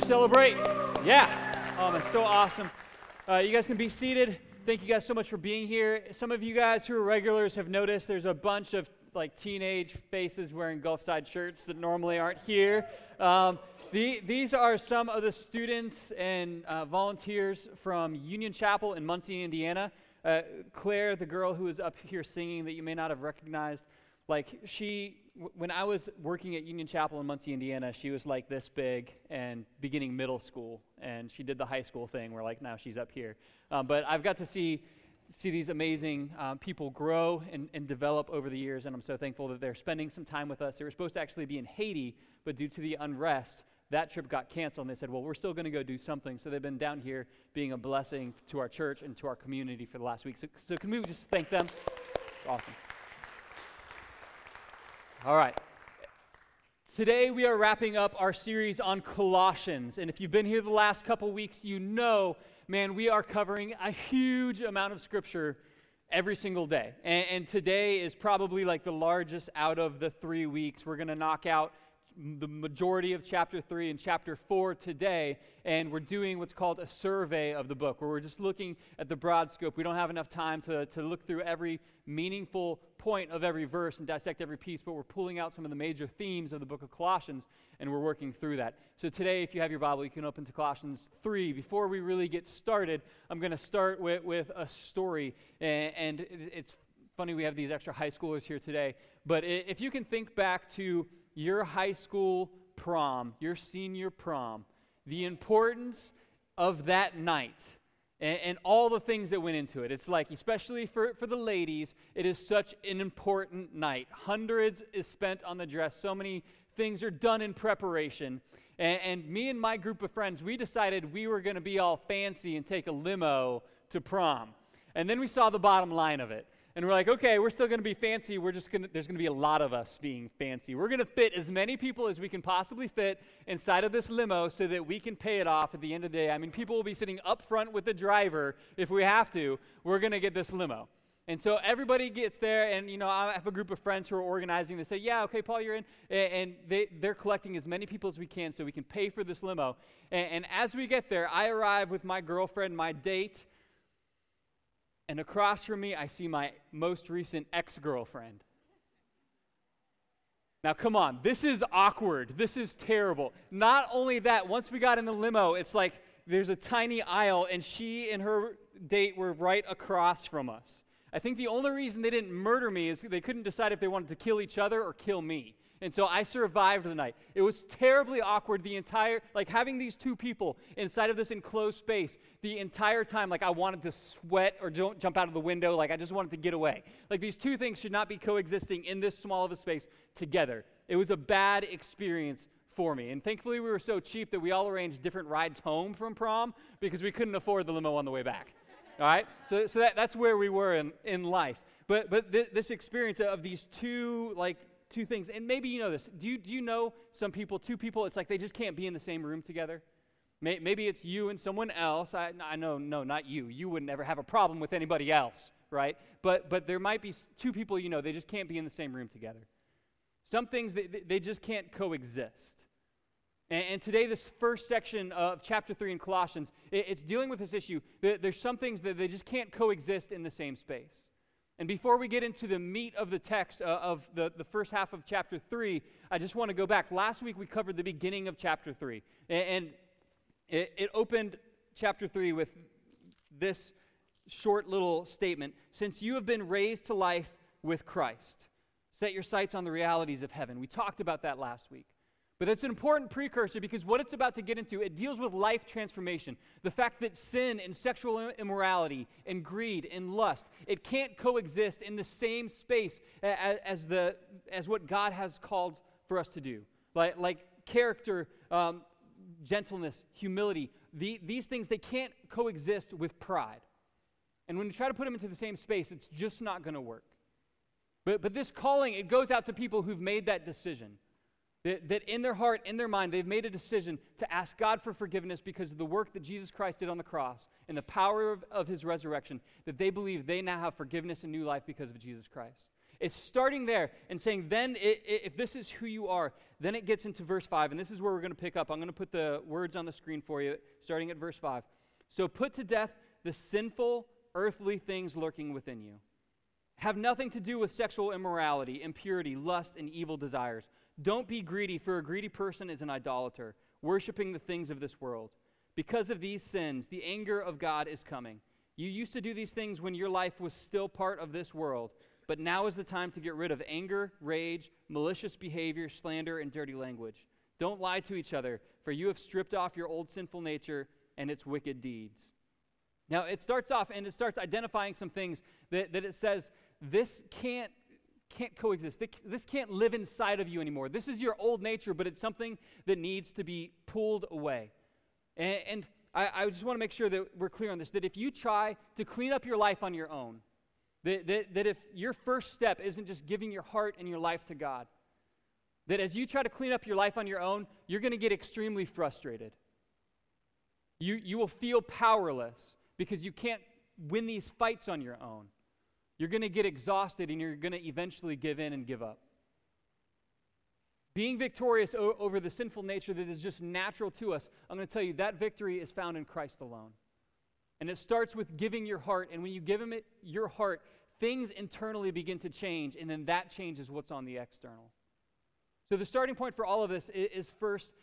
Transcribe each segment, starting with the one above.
we celebrate? Yeah. Oh, that's so awesome. Uh, you guys can be seated. Thank you guys so much for being here. Some of you guys who are regulars have noticed there's a bunch of like teenage faces wearing Gulfside shirts that normally aren't here. Um, the, these are some of the students and uh, volunteers from Union Chapel in Muncie, Indiana. Uh, Claire, the girl who is up here singing that you may not have recognized, like she when I was working at Union Chapel in Muncie, Indiana, she was like this big and beginning middle school, and she did the high school thing where like now she's up here. Um, but I've got to see see these amazing um, people grow and, and develop over the years, and I'm so thankful that they're spending some time with us. They were supposed to actually be in Haiti, but due to the unrest, that trip got canceled, and they said, "Well, we're still going to go do something." So they've been down here being a blessing to our church and to our community for the last week. So, so can we just thank them? Awesome. All right. Today we are wrapping up our series on Colossians. And if you've been here the last couple weeks, you know, man, we are covering a huge amount of scripture every single day. And, and today is probably like the largest out of the three weeks. We're going to knock out the majority of chapter 3 and chapter 4 today, and we're doing what's called a survey of the book, where we're just looking at the broad scope. We don't have enough time to, to look through every meaningful point of every verse and dissect every piece, but we're pulling out some of the major themes of the book of Colossians, and we're working through that. So today, if you have your Bible, you can open to Colossians 3. Before we really get started, I'm going to start with, with a story, and, and it's funny we have these extra high schoolers here today, but if you can think back to your high school prom, your senior prom, the importance of that night and, and, all the things that went into it. It's like, especially for, for the ladies, it is such an important night. Hundreds is spent on the dress, so many things are done in preparation. And, and me and my group of friends, we decided we were going to be all fancy and take a limo to prom. And then we saw the bottom line of it. And we're like, okay, we're still going to be fancy. We're just going to, there's going to be a lot of us being fancy. We're going to fit as many people as we can possibly fit inside of this limo so that we can pay it off at the end of the day. I mean, people will be sitting up front with the driver if we have to. We're going to get this limo. And so everybody gets there, and you know, I have a group of friends who are organizing. They say, "Yeah, okay, Paul, you're in," and they they're collecting as many people as we can so we can pay for this limo. And, and as we get there, I arrive with my girlfriend, my date, and across from me, I see my most recent ex girlfriend. Now, come on, this is awkward. This is terrible. Not only that, once we got in the limo, it's like there's a tiny aisle, and she and her date were right across from us. I think the only reason they didn't murder me is they couldn't decide if they wanted to kill each other or kill me. And so I survived the night. It was terribly awkward the entire, like having these two people inside of this enclosed space the entire time. Like I wanted to sweat or jump out of the window. Like I just wanted to get away. Like these two things should not be coexisting in this small of a space together. It was a bad experience for me. And thankfully, we were so cheap that we all arranged different rides home from prom because we couldn't afford the limo on the way back. All right? So, so that, that's where we were in, in life. But, but th- this experience of these two, like, two things. And maybe you know this. Do you, do you know some people, two people, it's like they just can't be in the same room together? Maybe it's you and someone else. I, I know, no, not you. You would never have a problem with anybody else, right? But, but there might be two people you know, they just can't be in the same room together. Some things, they, they just can't coexist. And, and today, this first section of chapter 3 in Colossians, it, it's dealing with this issue. There's some things that they just can't coexist in the same space. And before we get into the meat of the text uh, of the, the first half of chapter 3, I just want to go back. Last week we covered the beginning of chapter 3. And, and it, it opened chapter 3 with this short little statement Since you have been raised to life with Christ, set your sights on the realities of heaven. We talked about that last week. But it's an important precursor because what it's about to get into, it deals with life transformation. The fact that sin and sexual immorality and greed and lust, it can't coexist in the same space as, as the, as what God has called for us to do. Like, like character, um, gentleness, humility, the, these things, they can't coexist with pride. And when you try to put them into the same space, it's just not going to work. But, but this calling, it goes out to people who've made that decision. That, that in their heart, in their mind, they've made a decision to ask God for forgiveness because of the work that Jesus Christ did on the cross and the power of, of his resurrection, that they believe they now have forgiveness and new life because of Jesus Christ. It's starting there and saying, then, it, it, if this is who you are, Then it gets into verse 5, and this is where we're going to pick up. I'm going to put the words on the screen for you, starting at verse 5. So put to death the sinful, earthly things lurking within you. Have nothing to do with sexual immorality, impurity, lust, and evil desires. Don't be greedy, for a greedy person is an idolater, worshiping the things of this world. Because of these sins, the anger of God is coming. You used to do these things when your life was still part of this world, but now is the time to get rid of anger, rage, malicious behavior, slander, and dirty language. Don't lie to each other, for you have stripped off your old sinful nature and its wicked deeds. Now, it starts off and it starts identifying some things that, that it says this can't, can't coexist. This can't live inside of you anymore. This is your old nature, but it's something that needs to be pulled away. And, and I, I, just want to make sure that we're clear on this that if you try to clean up your life on your own, that, that, that if your first step isn't just giving your heart and your life to God, that as you try to clean up your life on your own, you're going to get extremely frustrated. You, you will feel powerless because you can't win these fights on your own. You're going to get exhausted and you're going to eventually give in and give up. Being victorious o- over the sinful nature that is just natural to us, I'm going to tell you that victory is found in Christ alone. And it starts with giving your heart. And when you give Him it, your heart, things internally begin to change. And then that changes what's on the external. So the starting point for all of this is, is first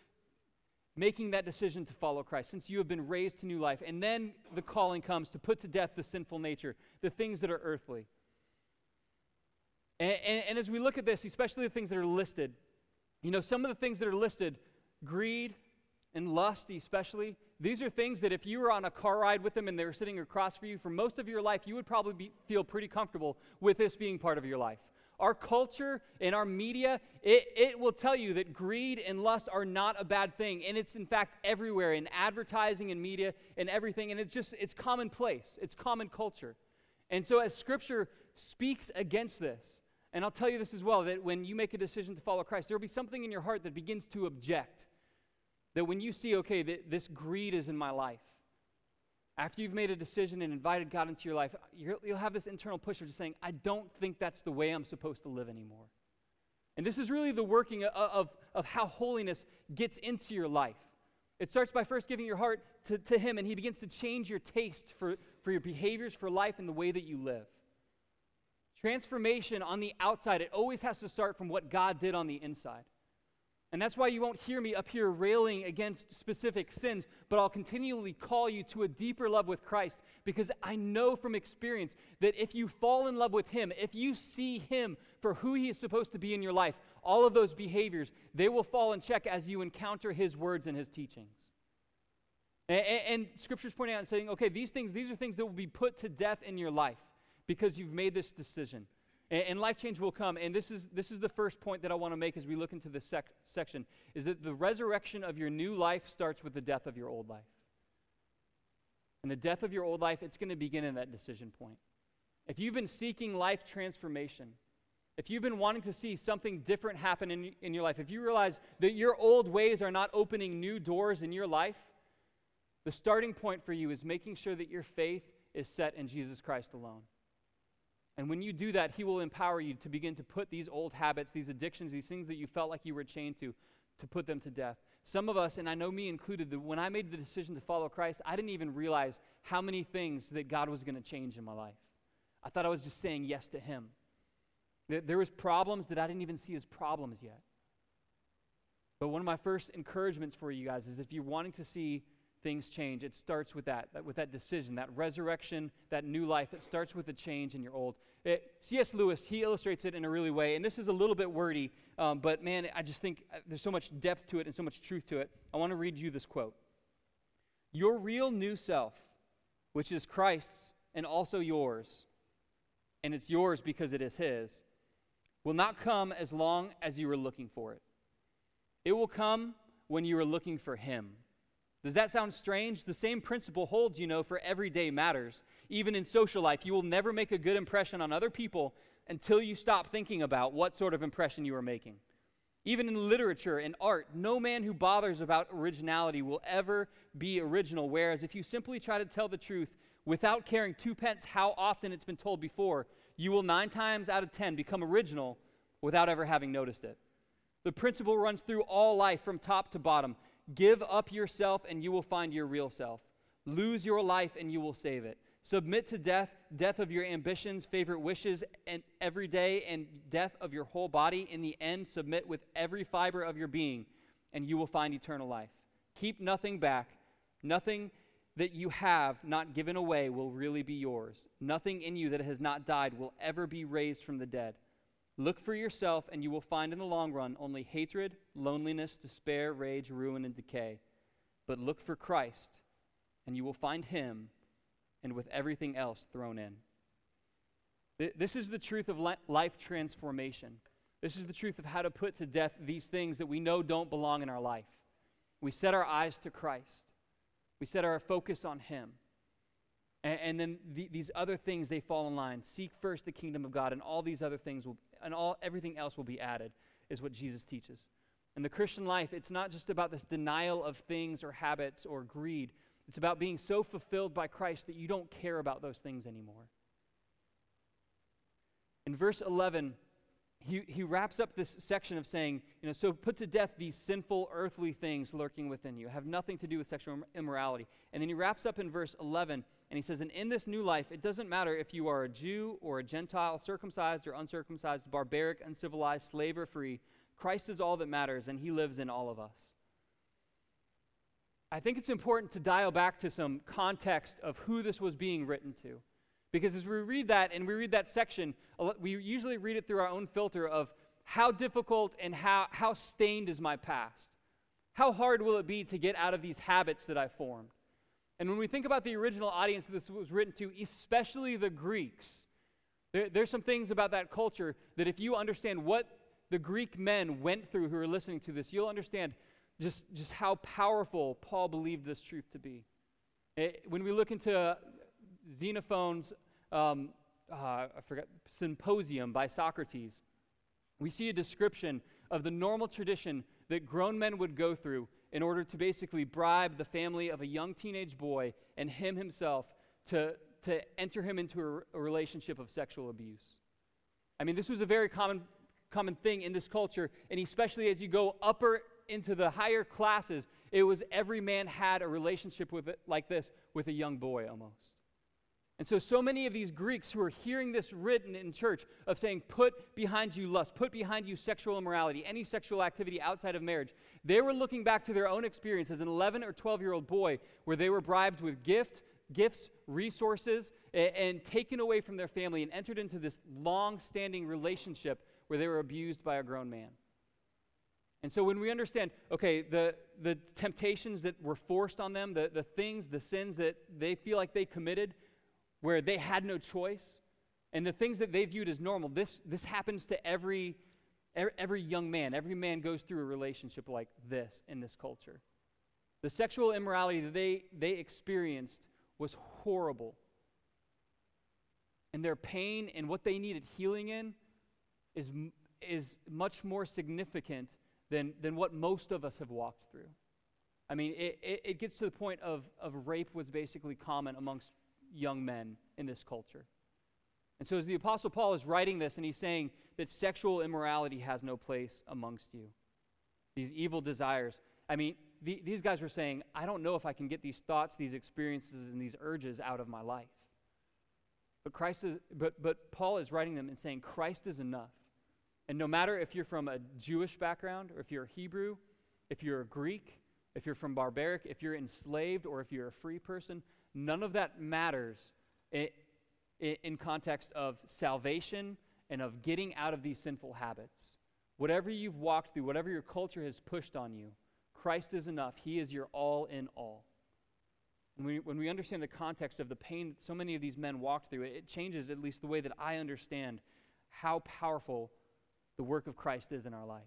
making that decision to follow Christ, since you have been raised to new life. And then the calling comes to put to death the sinful nature, the things that are earthly. And, and, and, as we look at this, especially the things that are listed, you know, some of the things that are listed, greed and lust, especially, these are things that if you were on a car ride with them and they were sitting across for you for most of your life, you would probably be, feel pretty comfortable with this being part of your life. Our culture and our media, it, it will tell you that greed and lust are not a bad thing. And it's in fact everywhere in advertising and media and everything. And it's just, it's commonplace, it's common culture. And so as scripture speaks against this, and I'll tell you this as well that when you make a decision to follow Christ, there will be something in your heart that begins to object. That when you see, okay, th- this greed is in my life, after you've made a decision and invited God into your life, you'll have this internal push of just saying, I don't think that's the way I'm supposed to live anymore. And this is really the working of, of, of how holiness gets into your life. It starts by first giving your heart to, to Him, and He begins to change your taste for, for your behaviors, for life, and the way that you live. Transformation on the outside, it always has to start from what God did on the inside. And that's why you won't hear me up here railing against specific sins, but I'll continually call you to a deeper love with Christ because I know from experience that if you fall in love with Him, if you see Him for who He is supposed to be in your life, all of those behaviors, they will fall in check as you encounter His words and His teachings. And, and, Scripture's pointing out and saying, okay, these things, these are things that will be put to death in your life because you've made this decision. And, and, life change will come. And this is, this is the first point that I want to make as we look into this sec- section is that the resurrection of your new life starts with the death of your old life. And the death of your old life, it's going to begin in that decision point. If you've been seeking life transformation, if you've been wanting to see something different happen in, in your life, if you realize that your old ways are not opening new doors in your life, the starting point for you is making sure that your faith is set in Jesus Christ alone. And when you do that, He will empower you to begin to put these old habits, these addictions, these things that you felt like you were chained to, to put them to death. Some of us, and I know me included, that when I made the decision to follow Christ, I didn't even realize how many things that God was going to change in my life. I thought I was just saying yes to Him. There was problems that I didn't even see as problems yet. But one of my first encouragements for you guys is if you're wanting to see things change. It starts with that, with that decision, that resurrection, that new life. It starts with a change in your old. It, C.S. Lewis, he illustrates it in a really way, and this is a little bit wordy, um, but man, I just think uh, there's so much depth to it and so much truth to it. I want to read you this quote Your real new self, which is Christ's and also yours, and it's yours because it is His, will not come as long as you are looking for it. It will come when you are looking for Him. Does that sound strange? The same principle holds, you know, for everyday matters. Even in social life, you will never make a good impression on other people until you stop thinking about what sort of impression you are making. Even in literature and art, no man who bothers about originality will ever be original. Whereas if you simply try to tell the truth without caring twopence how often it's been told before, you will nine times out of ten become original without ever having noticed it. The principle runs through all life from top to bottom. Give up yourself and you will find your real self. Lose your life and you will save it. Submit to death, death of your ambitions, favorite wishes, and every day, and death of your whole body. In the end, submit with every fiber of your being, and you will find eternal life. Keep nothing back. Nothing that you have not given away will really be yours. Nothing in you that has not died will ever be raised from the dead. Look for yourself, and you will find in the long run only hatred, loneliness, despair, rage, ruin, and decay. But look for Christ, and you will find him and with everything else thrown in. This is the truth of life transformation. This is the truth of how to put to death these things that we know don't belong in our life. We set our eyes to Christ, we set our focus on Him. And, and then the, these other things, they fall in line. Seek first the kingdom of God, and all these other things will, and all, everything else will be added, is what Jesus teaches. In the Christian life, it's not just about this denial of things or habits or greed, it's about being so fulfilled by Christ that you don't care about those things anymore. In verse 11, he, he wraps up this section of saying, you know, so put to death these sinful earthly things lurking within you, have nothing to do with sexual immorality. And then he wraps up in verse 11, and he says, and in this new life, it doesn't matter if you are a Jew or a Gentile, circumcised or uncircumcised, barbaric, uncivilized, slave or free, Christ is all that matters, and he lives in all of us. I think it's important to dial back to some context of who this was being written to. Because as we read that and we read that section, we usually read it through our own filter of how difficult and how, how stained is my past? How hard will it be to get out of these habits that I formed? And when we think about the original audience that this was written to, especially the Greeks, there, there's some things about that culture that if you understand what the Greek men went through who are listening to this, you'll understand just, just how powerful Paul believed this truth to be. It, when we look into Xenophon's, um, uh, I forgot, Symposium by Socrates, we see a description of the normal tradition that grown men would go through in order to basically bribe the family of a young teenage boy and him himself to, to enter him into a, a relationship of sexual abuse. I mean, this was a very common, common thing in this culture, and especially as you go upper into the higher classes, it was every man had a relationship with it like this with a young boy almost. And so, so many of these Greeks who are hearing this written in church of saying, put behind you lust, put behind you sexual immorality, any sexual activity outside of marriage, they were looking back to their own experience as an 11 or 12 year old boy where they were bribed with gift, gifts, resources, and, and taken away from their family and entered into this long standing relationship where they were abused by a grown man. And so when we understand, okay, the, the temptations that were forced on them, the, the things, the sins that they feel like they committed where they had no choice, and the things that they viewed as normal, this, this happens to every, every young man. Every man goes through a relationship like this in this culture. The sexual immorality that they, they experienced was horrible. And their pain and what they needed healing in is, is much more significant than, than what most of us have walked through. I mean, it, it, it, gets to the point of, of rape was basically common amongst young men in this culture. And so, as the Apostle Paul is writing this, and he's saying that sexual immorality has no place amongst you, these evil desires. I mean, the, these guys were saying, I don't know if I can get these thoughts, these experiences, and these urges out of my life. But Christ is, but, but Paul is writing them and saying, Christ is enough. And no matter if you're from a Jewish background or if you're a Hebrew, if you're a Greek, if you're from barbaric, if you're enslaved, or if you're a free person, none of that matters in, context of salvation and of getting out of these sinful habits. Whatever you've walked through, whatever your culture has pushed on you, Christ is enough. He is your all in all. And we, when we understand the context of the pain that so many of these men walked through, it changes at least the way that I understand how powerful the work of Christ is in our life.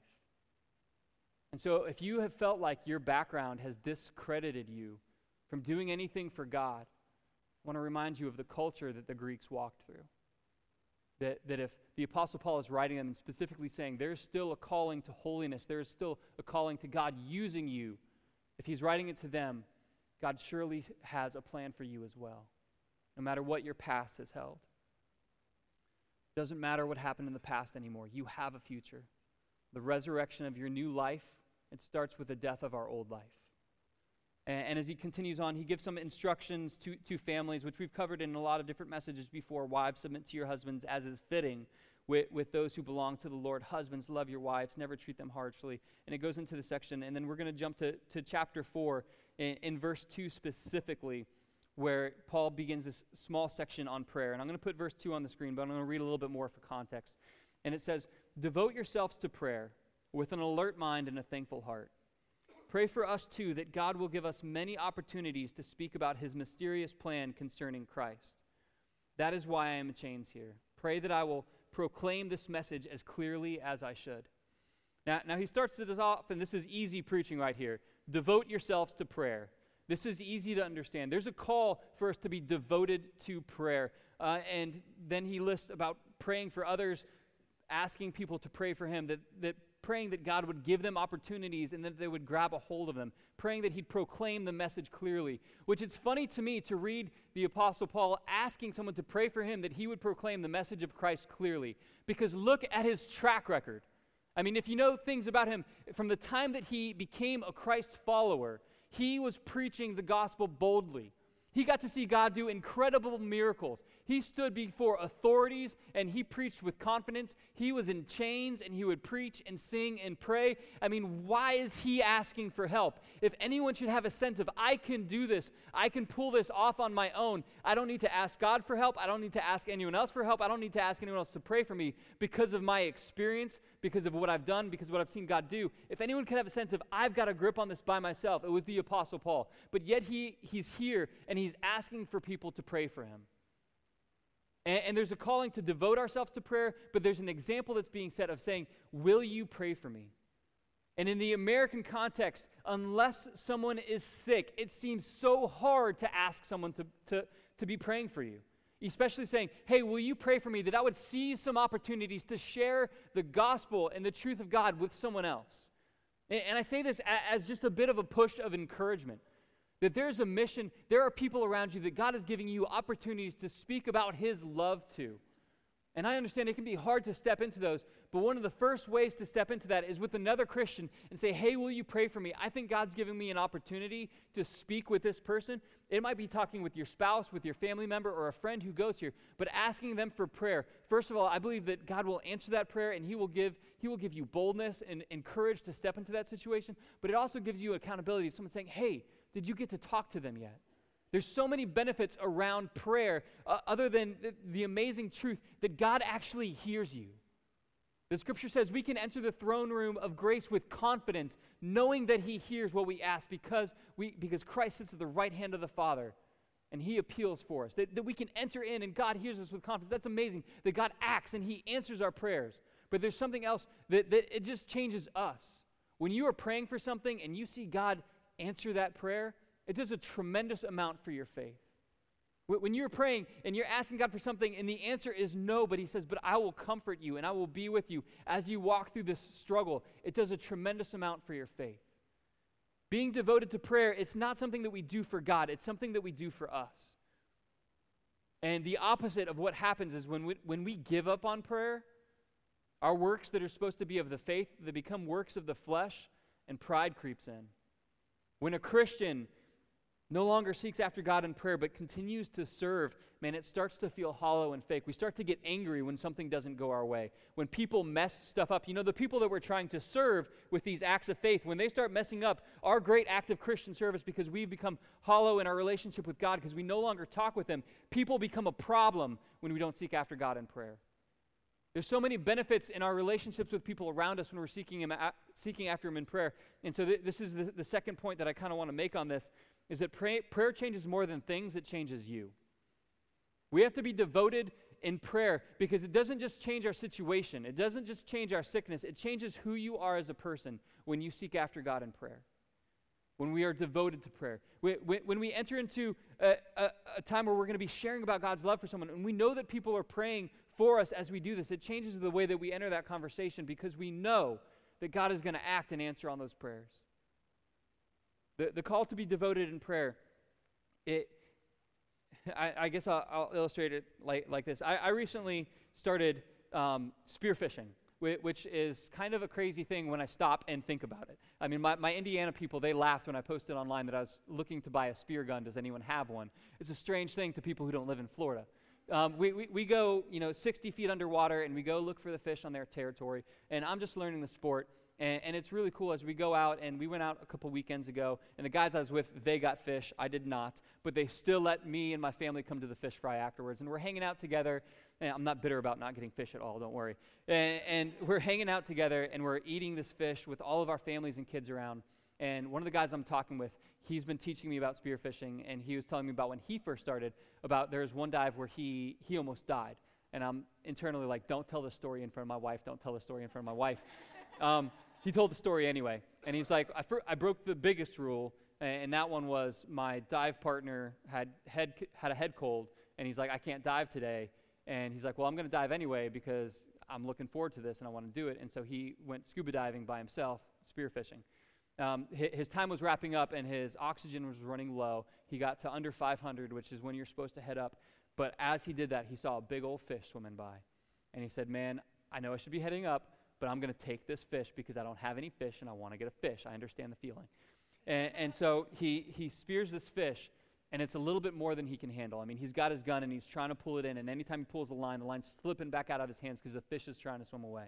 And so, if you have felt like your background has discredited you from doing anything for God, I want to remind you of the culture that the Greeks walked through. That, that if the Apostle Paul is writing them specifically saying there's still a calling to holiness, there is still a calling to God using you, if he's writing it to them, God surely has a plan for you as well, no matter what your past has held. Doesn't matter what happened in the past anymore. You have a future. the resurrection of your new life, it starts with the death of our old life. And, and, as he continues on, he gives some instructions to, to families, which we've covered in a lot of different messages before. Wives, submit to your husbands as is fitting with, with those who belong to the Lord. Husbands, love your wives, never treat them harshly. And it goes into the section. And then we're going to jump to, to chapter 4 in, in verse 2 specifically, where Paul begins this small section on prayer. And I'm going to put verse 2 on the screen, but I'm going to read a little bit more for context. And it says, Devote yourselves to prayer with an alert mind and a thankful heart. Pray for us too that God will give us many opportunities to speak about his mysterious plan concerning Christ. That is why I am in chains here. Pray that I will proclaim this message as clearly as I should. Now, now he starts this off, and this is easy preaching right here. Devote yourselves to prayer. This is easy to understand. There's a call for us to be devoted to prayer. Uh, and then he lists about praying for others, asking people to pray for him, that, that praying that God would give them opportunities and that they would grab a hold of them, praying that He'd proclaim the message clearly. Which it's funny to me to read the Apostle Paul asking someone to pray for him that he would proclaim the message of Christ clearly. Because look at his track record. I mean, if you know things about him, from the time that he became a Christ follower, he was preaching the gospel boldly. He got to see God do incredible miracles. He stood before authorities and he preached with confidence. He was in chains and he would preach and sing and pray. I mean, why is he asking for help? If anyone should have a sense of, I can do this, I can pull this off on my own, I don't need to ask God for help. I don't need to ask anyone else for help. I don't need to ask anyone else to pray for me because of my experience, because of what I've done, because of what I've seen God do. If anyone could have a sense of, I've got a grip on this by myself, it was the Apostle Paul. But yet he, he's here and he's asking for people to pray for him. And, and, there's a calling to devote ourselves to prayer, but there's an example that's being set of saying, Will you pray for me? And in the American context, unless someone is sick, it seems so hard to ask someone to, to, to be praying for you. Especially saying, Hey, will you pray for me? That I would seize some opportunities to share the gospel and the truth of God with someone else. And, and I say this as just a bit of a push of encouragement. That there's a mission, there are people around you that God is giving you opportunities to speak about His love to. And I understand it can be hard to step into those, but one of the first ways to step into that is with another Christian and say, Hey, will you pray for me? I think God's giving me an opportunity to speak with this person. It might be talking with your spouse, with your family member, or a friend who goes here, but asking them for prayer. First of all, I believe that God will answer that prayer and He will give, he will give you boldness and, and courage to step into that situation, but it also gives you accountability of someone saying, Hey, did you get to talk to them yet? There's so many benefits around prayer, uh, other than the, the amazing truth that God actually hears you. The scripture says we can enter the throne room of grace with confidence, knowing that He hears what we ask because, we, because Christ sits at the right hand of the Father and He appeals for us. That, that we can enter in and God hears us with confidence. That's amazing that God acts and He answers our prayers. But there's something else that, that it just changes us. When you are praying for something and you see God answer that prayer, it does a tremendous amount for your faith. When you're praying and you're asking God for something and the answer is no, but He says, But I will comfort you and I will be with you as you walk through this struggle, it does a tremendous amount for your faith. Being devoted to prayer, it's not something that we do for God, it's something that we do for us. And the opposite of what happens is when we, when we give up on prayer, our works that are supposed to be of the faith, they become works of the flesh, and pride creeps in. When a Christian no longer seeks after God in prayer but continues to serve, man, it starts to feel hollow and fake. We start to get angry when something doesn't go our way. When people mess stuff up, you know, the people that we're trying to serve with these acts of faith, when they start messing up our great act of Christian service because we've become hollow in our relationship with God because we no longer talk with Him, people become a problem when we don't seek after God in prayer. There's so many benefits in our relationships with people around us when we're seeking, him, seeking after Him in prayer. And so, th- this is the, the second point that I kind of want to make on this is that pray, prayer changes more than things, it changes you. We have to be devoted in prayer because it doesn't just change our situation, it doesn't just change our sickness, it changes who you are as a person when you seek after God in prayer. When we are devoted to prayer. When we enter into a, a, a time where we're going to be sharing about God's love for someone, and we know that people are praying for us as we do this. It changes the way that we enter that conversation because we know that God is going to act and answer on those prayers. The, the call to be devoted in prayer, it, I, I guess I'll, I'll, illustrate it like, like this. I, I recently started um, spearfishing. which is kind of a crazy thing when I stop and think about it. I mean, my, my Indiana people, they laughed when I posted online that I was looking to buy a spear gun. Does anyone have one? It's a strange thing to people who don't live in Florida. Um, we, we, we go, you know, 60 feet underwater and we go look for the fish on their territory. And I'm just learning the sport. And, and, it's really cool as we go out, and we went out a couple weekends ago, and the guys I was with, they got fish. I did not. But they still let me and my family come to the fish fry afterwards. And we're hanging out together. And I'm not bitter about not getting fish at all, don't worry. And, and we're hanging out together, and we're eating this fish with all of our families and kids around. And one of the guys I'm talking with, he's been teaching me about spearfishing, and he was telling me about when he first started, about there was one dive where he, he almost died. And I'm internally like, don't tell the story in front of my wife, don't tell the story in front of my wife. Um, he told the story anyway. And he's like, I, I broke the biggest rule, and that one was my dive partner had, head, had a head cold, and he's like, I can't dive today. And he's like, Well, I'm going to dive anyway because I'm looking forward to this and I want to do it. And so he went scuba diving by himself, spearfishing. Um, his time was wrapping up and his oxygen was running low. He got to under 500, which is when you're supposed to head up. But as he did that, he saw a big old fish swimming by. And he said, Man, I know I should be heading up, but I'm going to take this fish because I don't have any fish and I want to get a fish. I understand the feeling. And, and so he, he spears this fish, and it's a little bit more than he can handle. I mean, he's got his gun and he's trying to pull it in, and anytime he pulls the line, the line's slipping back out of his hands because the fish is trying to swim away.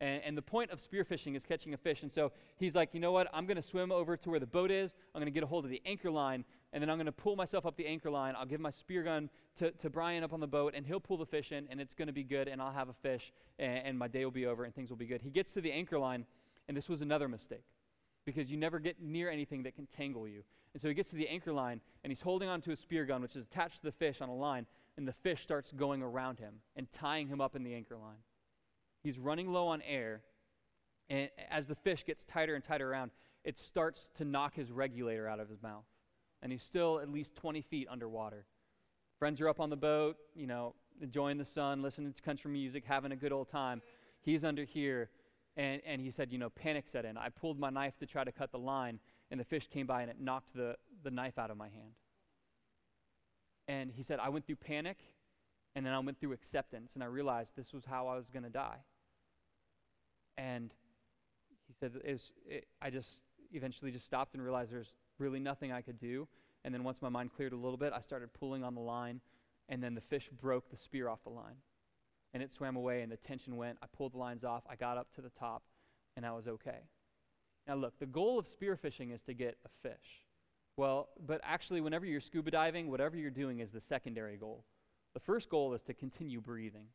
And, and, the point of spearfishing is catching a fish. And so he's like, you know what? I'm going to swim over to where the boat is. I'm going to get a hold of the anchor line, and then I'm going to pull myself up the anchor line. I'll give my spear gun to, to Brian up on the boat, and he'll pull the fish in, and it's going to be good, and I'll have a fish, and, and my day will be over, and things will be good. He gets to the anchor line, and this was another mistake because you never get near anything that can tangle you. And so he gets to the anchor line, and he's holding onto a spear gun, which is attached to the fish on a line, and the fish starts going around him and tying him up in the anchor line. He's running low on air and as the fish gets tighter and tighter around, it starts to knock his regulator out of his mouth. And he's still at least 20 feet underwater. Friends are up on the boat, you know, enjoying the sun, listening to country music, having a good old time. He's under here, and, and he said, you know, panic set in. I pulled my knife to try to cut the line, and the fish came by and it knocked the, the knife out of my hand. And he said, I went through panic, and then I went through acceptance, and I realized this was how I was going to die. And he said, it was, it, I just eventually just stopped and realized there's really nothing I could do. And then once my mind cleared a little bit, I started pulling on the line, and then the fish broke the spear off the line. And it swam away, and the tension went. I pulled the lines off. I got up to the top, and I was okay. Now, look, the goal of spearfishing is to get a fish. Well, but actually, whenever you're scuba diving, whatever you're doing is the secondary goal. The first goal is to continue breathing.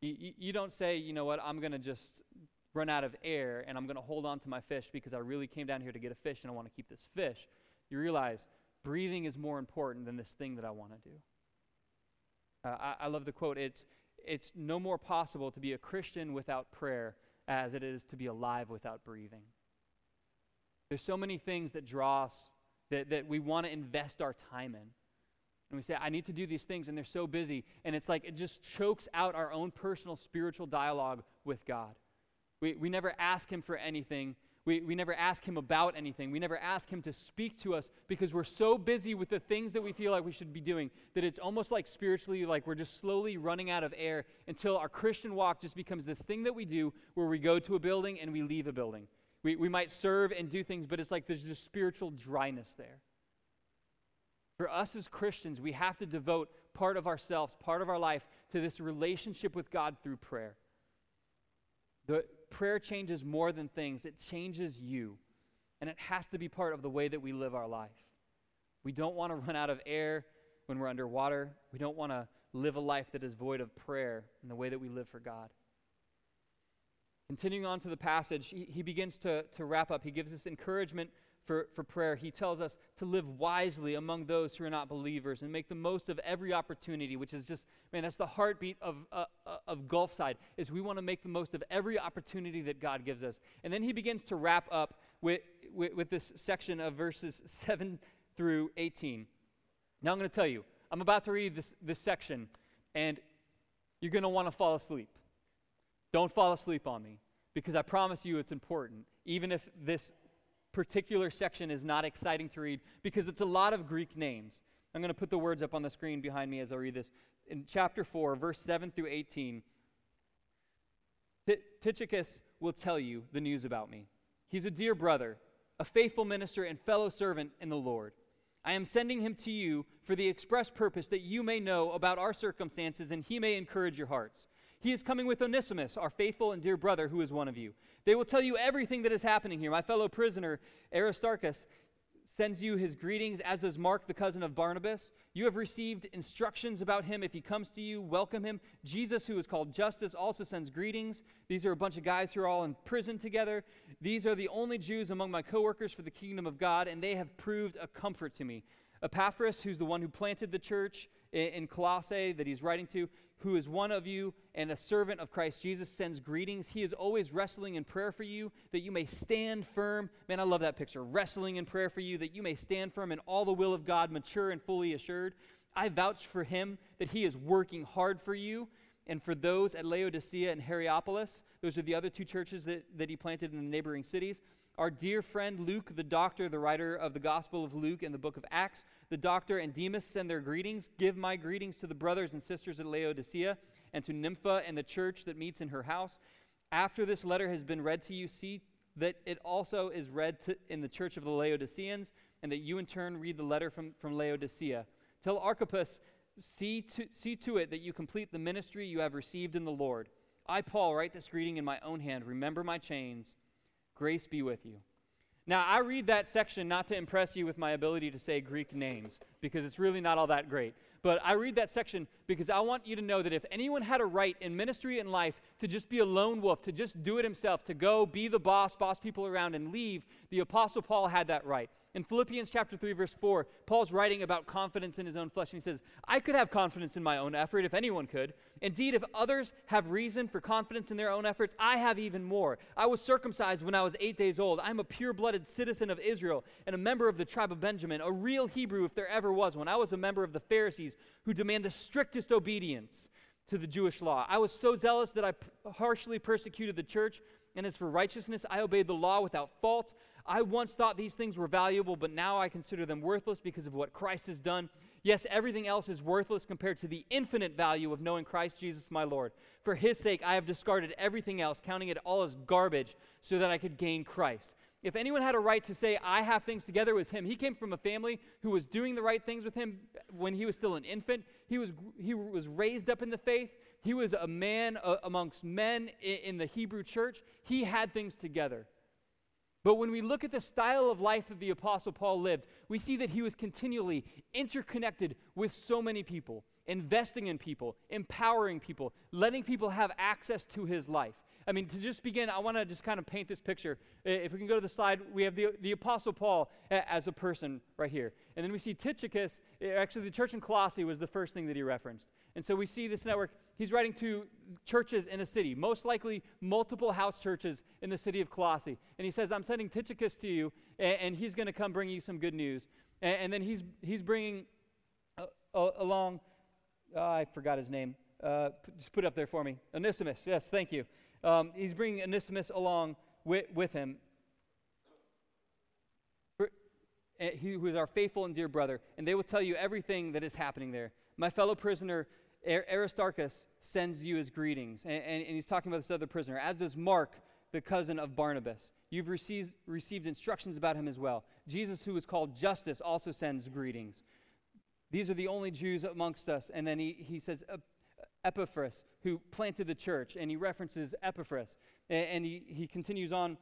You, you, don't say, you know what, I'm going to just run out of air and I'm going to hold on to my fish because I really came down here to get a fish and I want to keep this fish, you realize breathing is more important than this thing that I want to do. Uh, I, I love the quote it's, it's no more possible to be a Christian without prayer as it is to be alive without breathing. There's so many things that draw us that, that we want to invest our time in. And we say, I need to do these things, and they're so busy. And it's like it just chokes out our own personal spiritual dialogue with God. We, we never ask Him for anything. We, we never ask Him about anything. We never ask Him to speak to us because we're so busy with the things that we feel like we should be doing that it's almost like spiritually, like we're just slowly running out of air until our Christian walk just becomes this thing that we do where we go to a building and we leave a building. We, we might serve and do things, but it's like there's just spiritual dryness there. For us as Christians, we have to devote part of ourselves, part of our life, to this relationship with God through prayer. The, prayer changes more than things, it changes you. And it has to be part of the way that we live our life. We don't want to run out of air when we're underwater. We don't want to live a life that is void of prayer in the way that we live for God. Continuing on to the passage, he, he begins to, to wrap up. He gives us encouragement for, for prayer. He tells us to live wisely among those who are not believers and make the most of every opportunity, which is just, man, that's the heartbeat of, uh, uh, of Gulfside, is we want to make the most of every opportunity that God gives us. And then he begins to wrap up with, with, with this section of verses 7 through 18. Now I'm going to tell you, I'm about to read this, this section, and you're going to want to fall asleep. Don't fall asleep on me, because I promise you it's important. Even if this particular section is not exciting to read because it's a lot of Greek names. I'm going to put the words up on the screen behind me as I read this. In chapter 4, verse 7 through 18, Tychicus will tell you the news about me. He's a dear brother, a faithful minister, and fellow servant in the Lord. I am sending him to you for the express purpose that you may know about our circumstances and he may encourage your hearts. He is coming with Onesimus, our faithful and dear brother, who is one of you. They will tell you everything that is happening here. My fellow prisoner, Aristarchus, sends you his greetings, as does Mark, the cousin of Barnabas. You have received instructions about him. If he comes to you, welcome him. Jesus, who is called Justus, also sends greetings. These are a bunch of guys who are all in prison together. These are the only Jews among my coworkers for the kingdom of God, and they have proved a comfort to me. Epaphras, who's the one who planted the church in Colossae that he's writing to, who is one of you and a servant of Christ Jesus, sends greetings. He is always wrestling in prayer for you that you may stand firm. Man, I love that picture. Wrestling in prayer for you that you may stand firm in all the will of God, mature and fully assured. I vouch for him that he is working hard for you and for those at Laodicea and Hierapolis. Those are the other two churches that, that he planted in the neighboring cities. Our dear friend Luke, the doctor, the writer of the Gospel of Luke and the book of Acts, the doctor and Demas send their greetings. Give my greetings to the brothers and sisters at Laodicea and to Nympha and the church that meets in her house. After this letter has been read to you, see that it also is read in the church of the Laodiceans, and that you in turn read the letter from, from Laodicea. Tell Archippus, see to, see to it that you complete the ministry you have received in the Lord. I, Paul, write this greeting in my own hand. Remember my chains. Grace be with you. Now, I read that section not to impress you with my ability to say Greek names, because it's really not all that great. But I read that section because I want you to know that if anyone had a right in ministry and life to just be a lone wolf, to just do it himself, to go be the boss, boss people around, and leave, the Apostle Paul had that right. In Philippians chapter 3 verse 4, Paul's writing about confidence in his own flesh and he says, "I could have confidence in my own effort if anyone could. Indeed, if others have reason for confidence in their own efforts, I have even more. I was circumcised when I was 8 days old. I'm a pure-blooded citizen of Israel and a member of the tribe of Benjamin, a real Hebrew if there ever was one. I was a member of the Pharisees who demand the strictest obedience to the Jewish law. I was so zealous that I p- harshly persecuted the church, and as for righteousness, I obeyed the law without fault." I once thought these things were valuable, but now I consider them worthless because of what Christ has done. Yes, everything else is worthless compared to the infinite value of knowing Christ Jesus my Lord. For his sake, I have discarded everything else, counting it all as garbage, so that I could gain Christ. If anyone had a right to say, I have things together, was him. He came from a family who was doing the right things with him when he was still an infant. He was, he was raised up in the faith. He was a man uh, amongst men in, in the Hebrew church. He had things together. But when we look at the style of life that the Apostle Paul lived, we see that he was continually interconnected with so many people, investing in people, empowering people, letting people have access to his life. I mean, to just begin, I want to just kind of paint this picture. If we can go to the slide, we have the, the Apostle Paul as a person right here. And then we see Tychicus, actually, the church in Colossae was the first thing that he referenced. And so we see this network. He's writing to churches in a city, most likely multiple house churches in the city of Colossae. And he says, I'm sending Tychicus to you, and, he's going to come bring you some good news. And, then he's, he's bringing uh, along, uh, I forgot his name. Uh, just put it up there for me. Onesimus, yes, thank you. Um, he's bringing Onesimus along with, with him. For, uh, he, who is our faithful and dear brother, and they will tell you everything that is happening there. My fellow prisoner Aristarchus sends you his greetings. And, and, and, he's talking about this other prisoner, as does Mark, the cousin of Barnabas. You've received, received instructions about him as well. Jesus, who is called Justus, also sends greetings. These are the only Jews amongst us. And then he, he says, Epaphras, who planted the church, and he references Epaphras. And, and he, he continues on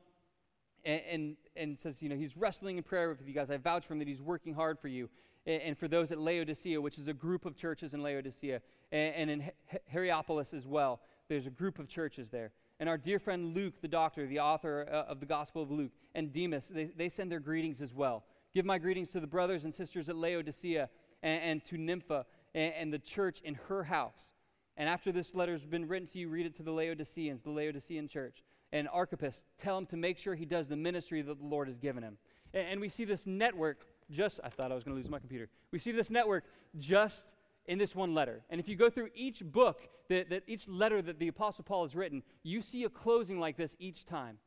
and, and, and, says, you know, he's wrestling in prayer with you guys. I vouch for him that he's working hard for you. And, and for those at Laodicea, which is a group of churches in Laodicea, and, in Hierapolis as well. There's a group of churches there. And our dear friend Luke, the doctor, the author uh, of the Gospel of Luke, and Demas, they, they send their greetings as well. Give my greetings to the brothers and sisters at Laodicea and, to Nympha and, the church in her house. And after this letter's been written to you, read it to the Laodiceans, the Laodicean church. And Archippus, tell him to make sure he does the ministry that the Lord has given him. And, and we see this network just, I thought I was going to lose my computer. We see this network just in this one letter. And if you go through each book, that, that each letter that the Apostle Paul has written, you see a closing like this each time.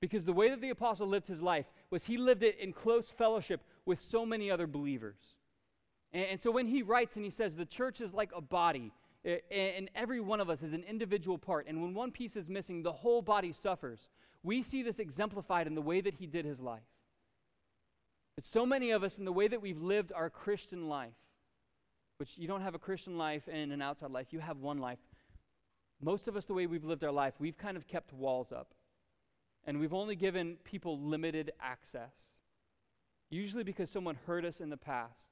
Because the way that the Apostle lived his life was he lived it in close fellowship with so many other believers. And, and so when he writes and he says, the church is like a body, Eh, and every one of us is an individual part. And when one piece is missing, the whole body suffers. We see this exemplified in the way that he did his life. But so many of us, in the way that we've lived our Christian life, which you don't have a Christian life and an outside life, you have one life. Most of us, the way we've lived our life, we've kind of kept walls up. And we've only given people limited access. Usually because someone hurt us in the past.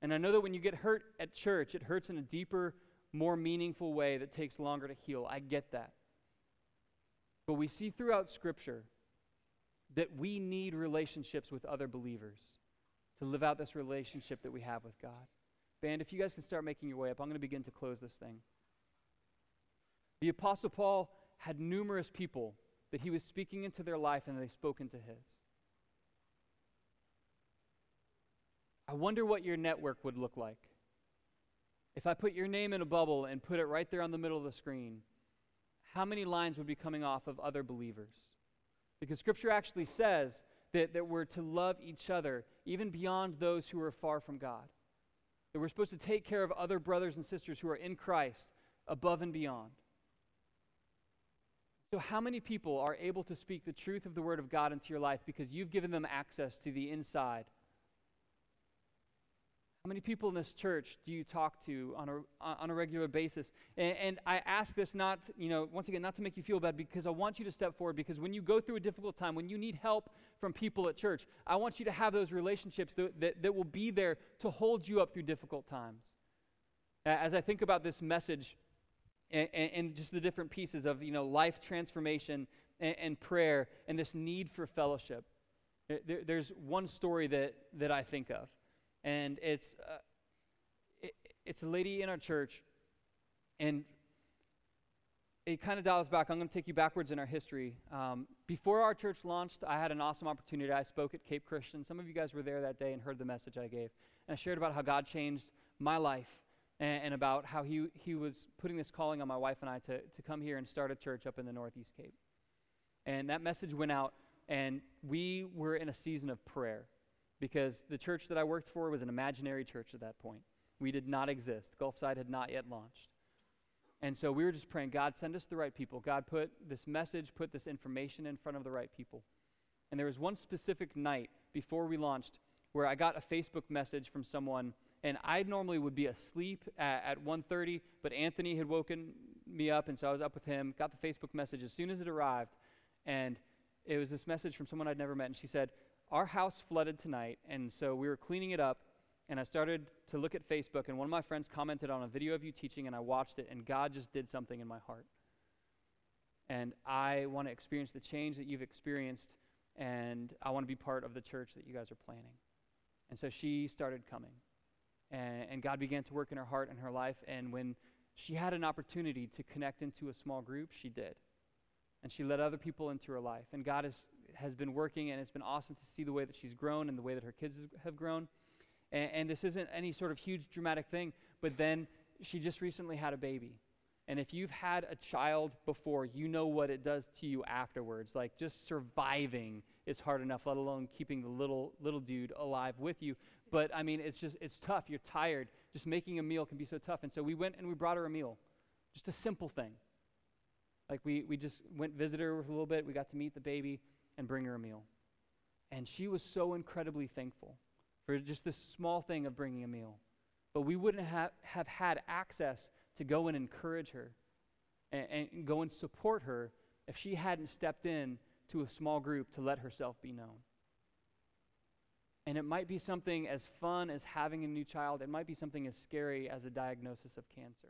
And I know that when you get hurt at church, it hurts in a deeper, more meaningful way that takes longer to heal. I get that. But we see throughout Scripture that we need relationships with other believers to live out this relationship that we have with God. Band, if you guys can start making your way up, I'm going to begin to close this thing. The Apostle Paul had numerous people that he was speaking into their life and they spoke into his. I wonder what your network would look like. If I put your name in a bubble and put it right there on the middle of the screen, how many lines would be coming off of other believers? Because Scripture actually says that, that we're to love each other, even beyond those who are far from God. That we're supposed to take care of other brothers and sisters who are in Christ above and beyond. So, how many people are able to speak the truth of the Word of God into your life because you've given them access to the inside many people in this church do you talk to on a, on a regular basis? And, and, I ask this not, you know, once again, not to make you feel bad, because I want you to step forward. Because when you go through a difficult time, when you need help from people at church, I want you to have those relationships that, that, that will be there to hold you up through difficult times. As I think about this message and, and, and just the different pieces of, you know, life transformation and, and prayer and this need for fellowship, there, there's one story that, that I think of and it's uh, it, it's a lady in our church, and it kind of dials back. I'm going to take you backwards in our history. Um, before our church launched, I had an awesome opportunity. I spoke at Cape Christian. Some of you guys were there that day and heard the message I gave, and I shared about how God changed my life and, and about how he, he was putting this calling on my wife and I to, to come here and start a church up in the Northeast Cape. And that message went out, and we were in a season of prayer because the church that I worked for was an imaginary church at that point. We did not exist. Gulfside had not yet launched. And so we were just praying, God, send us the right people. God, put this message, put this information in front of the right people. And there was one specific night before we launched where I got a Facebook message from someone, and I normally would be asleep at, at 1.30, but Anthony had woken me up, and so I was up with him, got the Facebook message as soon as it arrived, and it was this message from someone I'd never met, and she said, our house flooded tonight, and so we were cleaning it up, and I started to look at Facebook, and one of my friends commented on a video of you teaching, and I watched it, and God just did something in my heart. And I want to experience the change that you've experienced, and I want to be part of the church that you guys are planning. And so she started coming, and, and God began to work in her heart and her life, and when she had an opportunity to connect into a small group, she did. And she led other people into her life. And God has has been working, and it's been awesome to see the way that she's grown and the way that her kids have grown. And, and this isn't any sort of huge dramatic thing, but then she just recently had a baby. And if you've had a child before, you know what it does to you afterwards. Like just surviving is hard enough, let alone keeping the little little dude alive with you. But I mean, it's just it's tough. You're tired. Just making a meal can be so tough. And so we went and we brought her a meal, just a simple thing. Like we we just went visit her a little bit. We got to meet the baby, and bring her a meal. And she was so incredibly thankful for just this small thing of bringing a meal. But we wouldn't have, have had access to go and encourage her and, and go and support her if she hadn't stepped in to a small group to let herself be known. And it might be something as fun as having a new child, it might be something as scary as a diagnosis of cancer.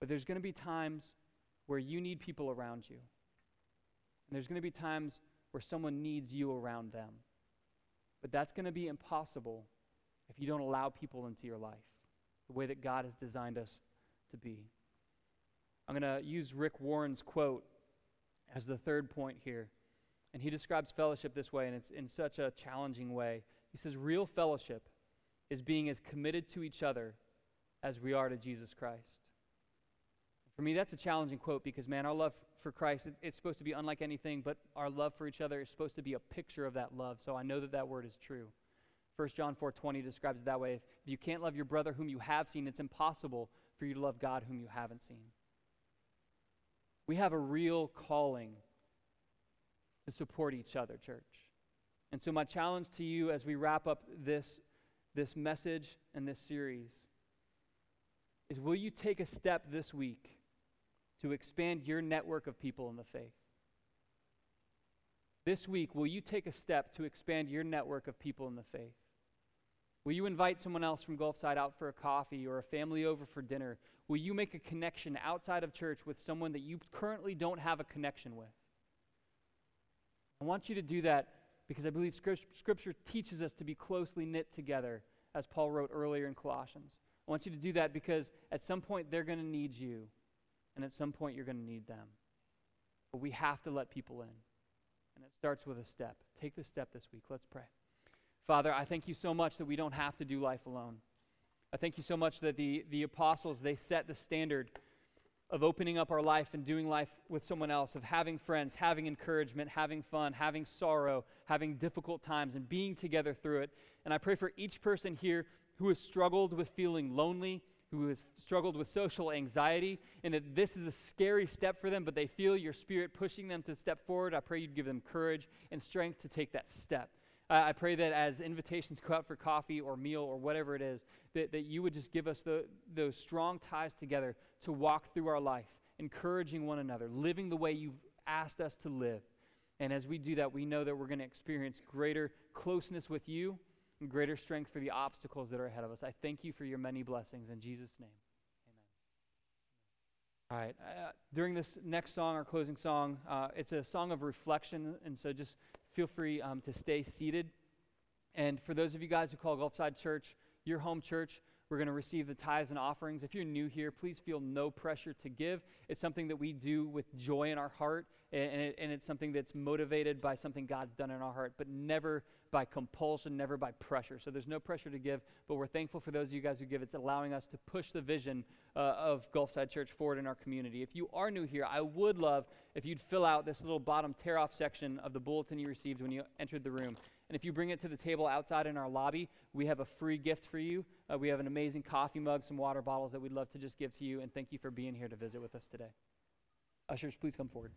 But there's going to be times where you need people around you. And there's going to be times where someone needs you around them. But that's going to be impossible if you don't allow people into your life the way that God has designed us to be. I'm going to use Rick Warren's quote as the third point here. And he describes fellowship this way, and it's in such a challenging way. He says, Real fellowship is being as committed to each other as we are to Jesus Christ. For me, that's a challenging quote because, man, our love for Christ, it, it's supposed to be unlike anything, but our love for each other is supposed to be a picture of that love. So I know that that word is true. 1 John 4.20 describes it that way. If, if you can't love your brother whom you have seen, it's impossible for you to love God whom you haven't seen. We have a real calling to support each other, church. And so, my challenge to you as we wrap up this, this message and this series is will you take a step this week to expand your network of people in the faith? This week, will you take a step to expand your network of people in the faith? Will you invite someone else from Gulfside out for a coffee or a family over for dinner? Will you make a connection outside of church with someone that you currently don't have a connection with? I want you to do that because I believe Scripture teaches us to be closely knit together, as Paul wrote earlier in Colossians. I want you to do that because at some point they're going to need you, and at some point you're going to need them. But we have to let people in. And it starts with a step. Take the step this week. Let's pray. Father, I thank you so much that we don't have to do life alone. I thank you so much that the, the apostles, they set the standard of opening up our life and doing life with someone else, of having friends, having encouragement, having fun, having sorrow, having difficult times, and being together through it. And I pray for each person here who has struggled with feeling lonely, who has struggled with social anxiety, and that this is a scary step for them, but they feel your spirit pushing them to step forward. I pray you'd give them courage and strength to take that step. I pray that as invitations go out for coffee or meal or whatever it is, that, that you would just give us the, those strong ties together to walk through our life, encouraging one another, living the way you've asked us to live. And as we do that, we know that we're going to experience greater closeness with you greater strength for the obstacles that are ahead of us. I thank you for your many blessings. In Jesus' name, amen. All right. Uh, during this next song, our closing song, uh, it's a song of reflection. And so just feel free um, to stay seated. And for those of you guys who call Gulfside Church your home church, we're going to receive the tithes and offerings. If you're new here, please feel no pressure to give. It's something that we do with joy in our heart, and, it, and it's something that's motivated by something God's done in our heart, but never by compulsion, never by pressure. So there's no pressure to give, but we're thankful for those of you guys who give. It's allowing us to push the vision uh, of Gulfside Church forward in our community. If you are new here, I would love if you'd fill out this little bottom tear off section of the bulletin you received when you entered the room. And if you bring it to the table outside in our lobby, we have a free gift for you. Uh, we have an amazing coffee mug, some water bottles that we'd love to just give to you. And thank you for being here to visit with us today. Ushers, please come forward.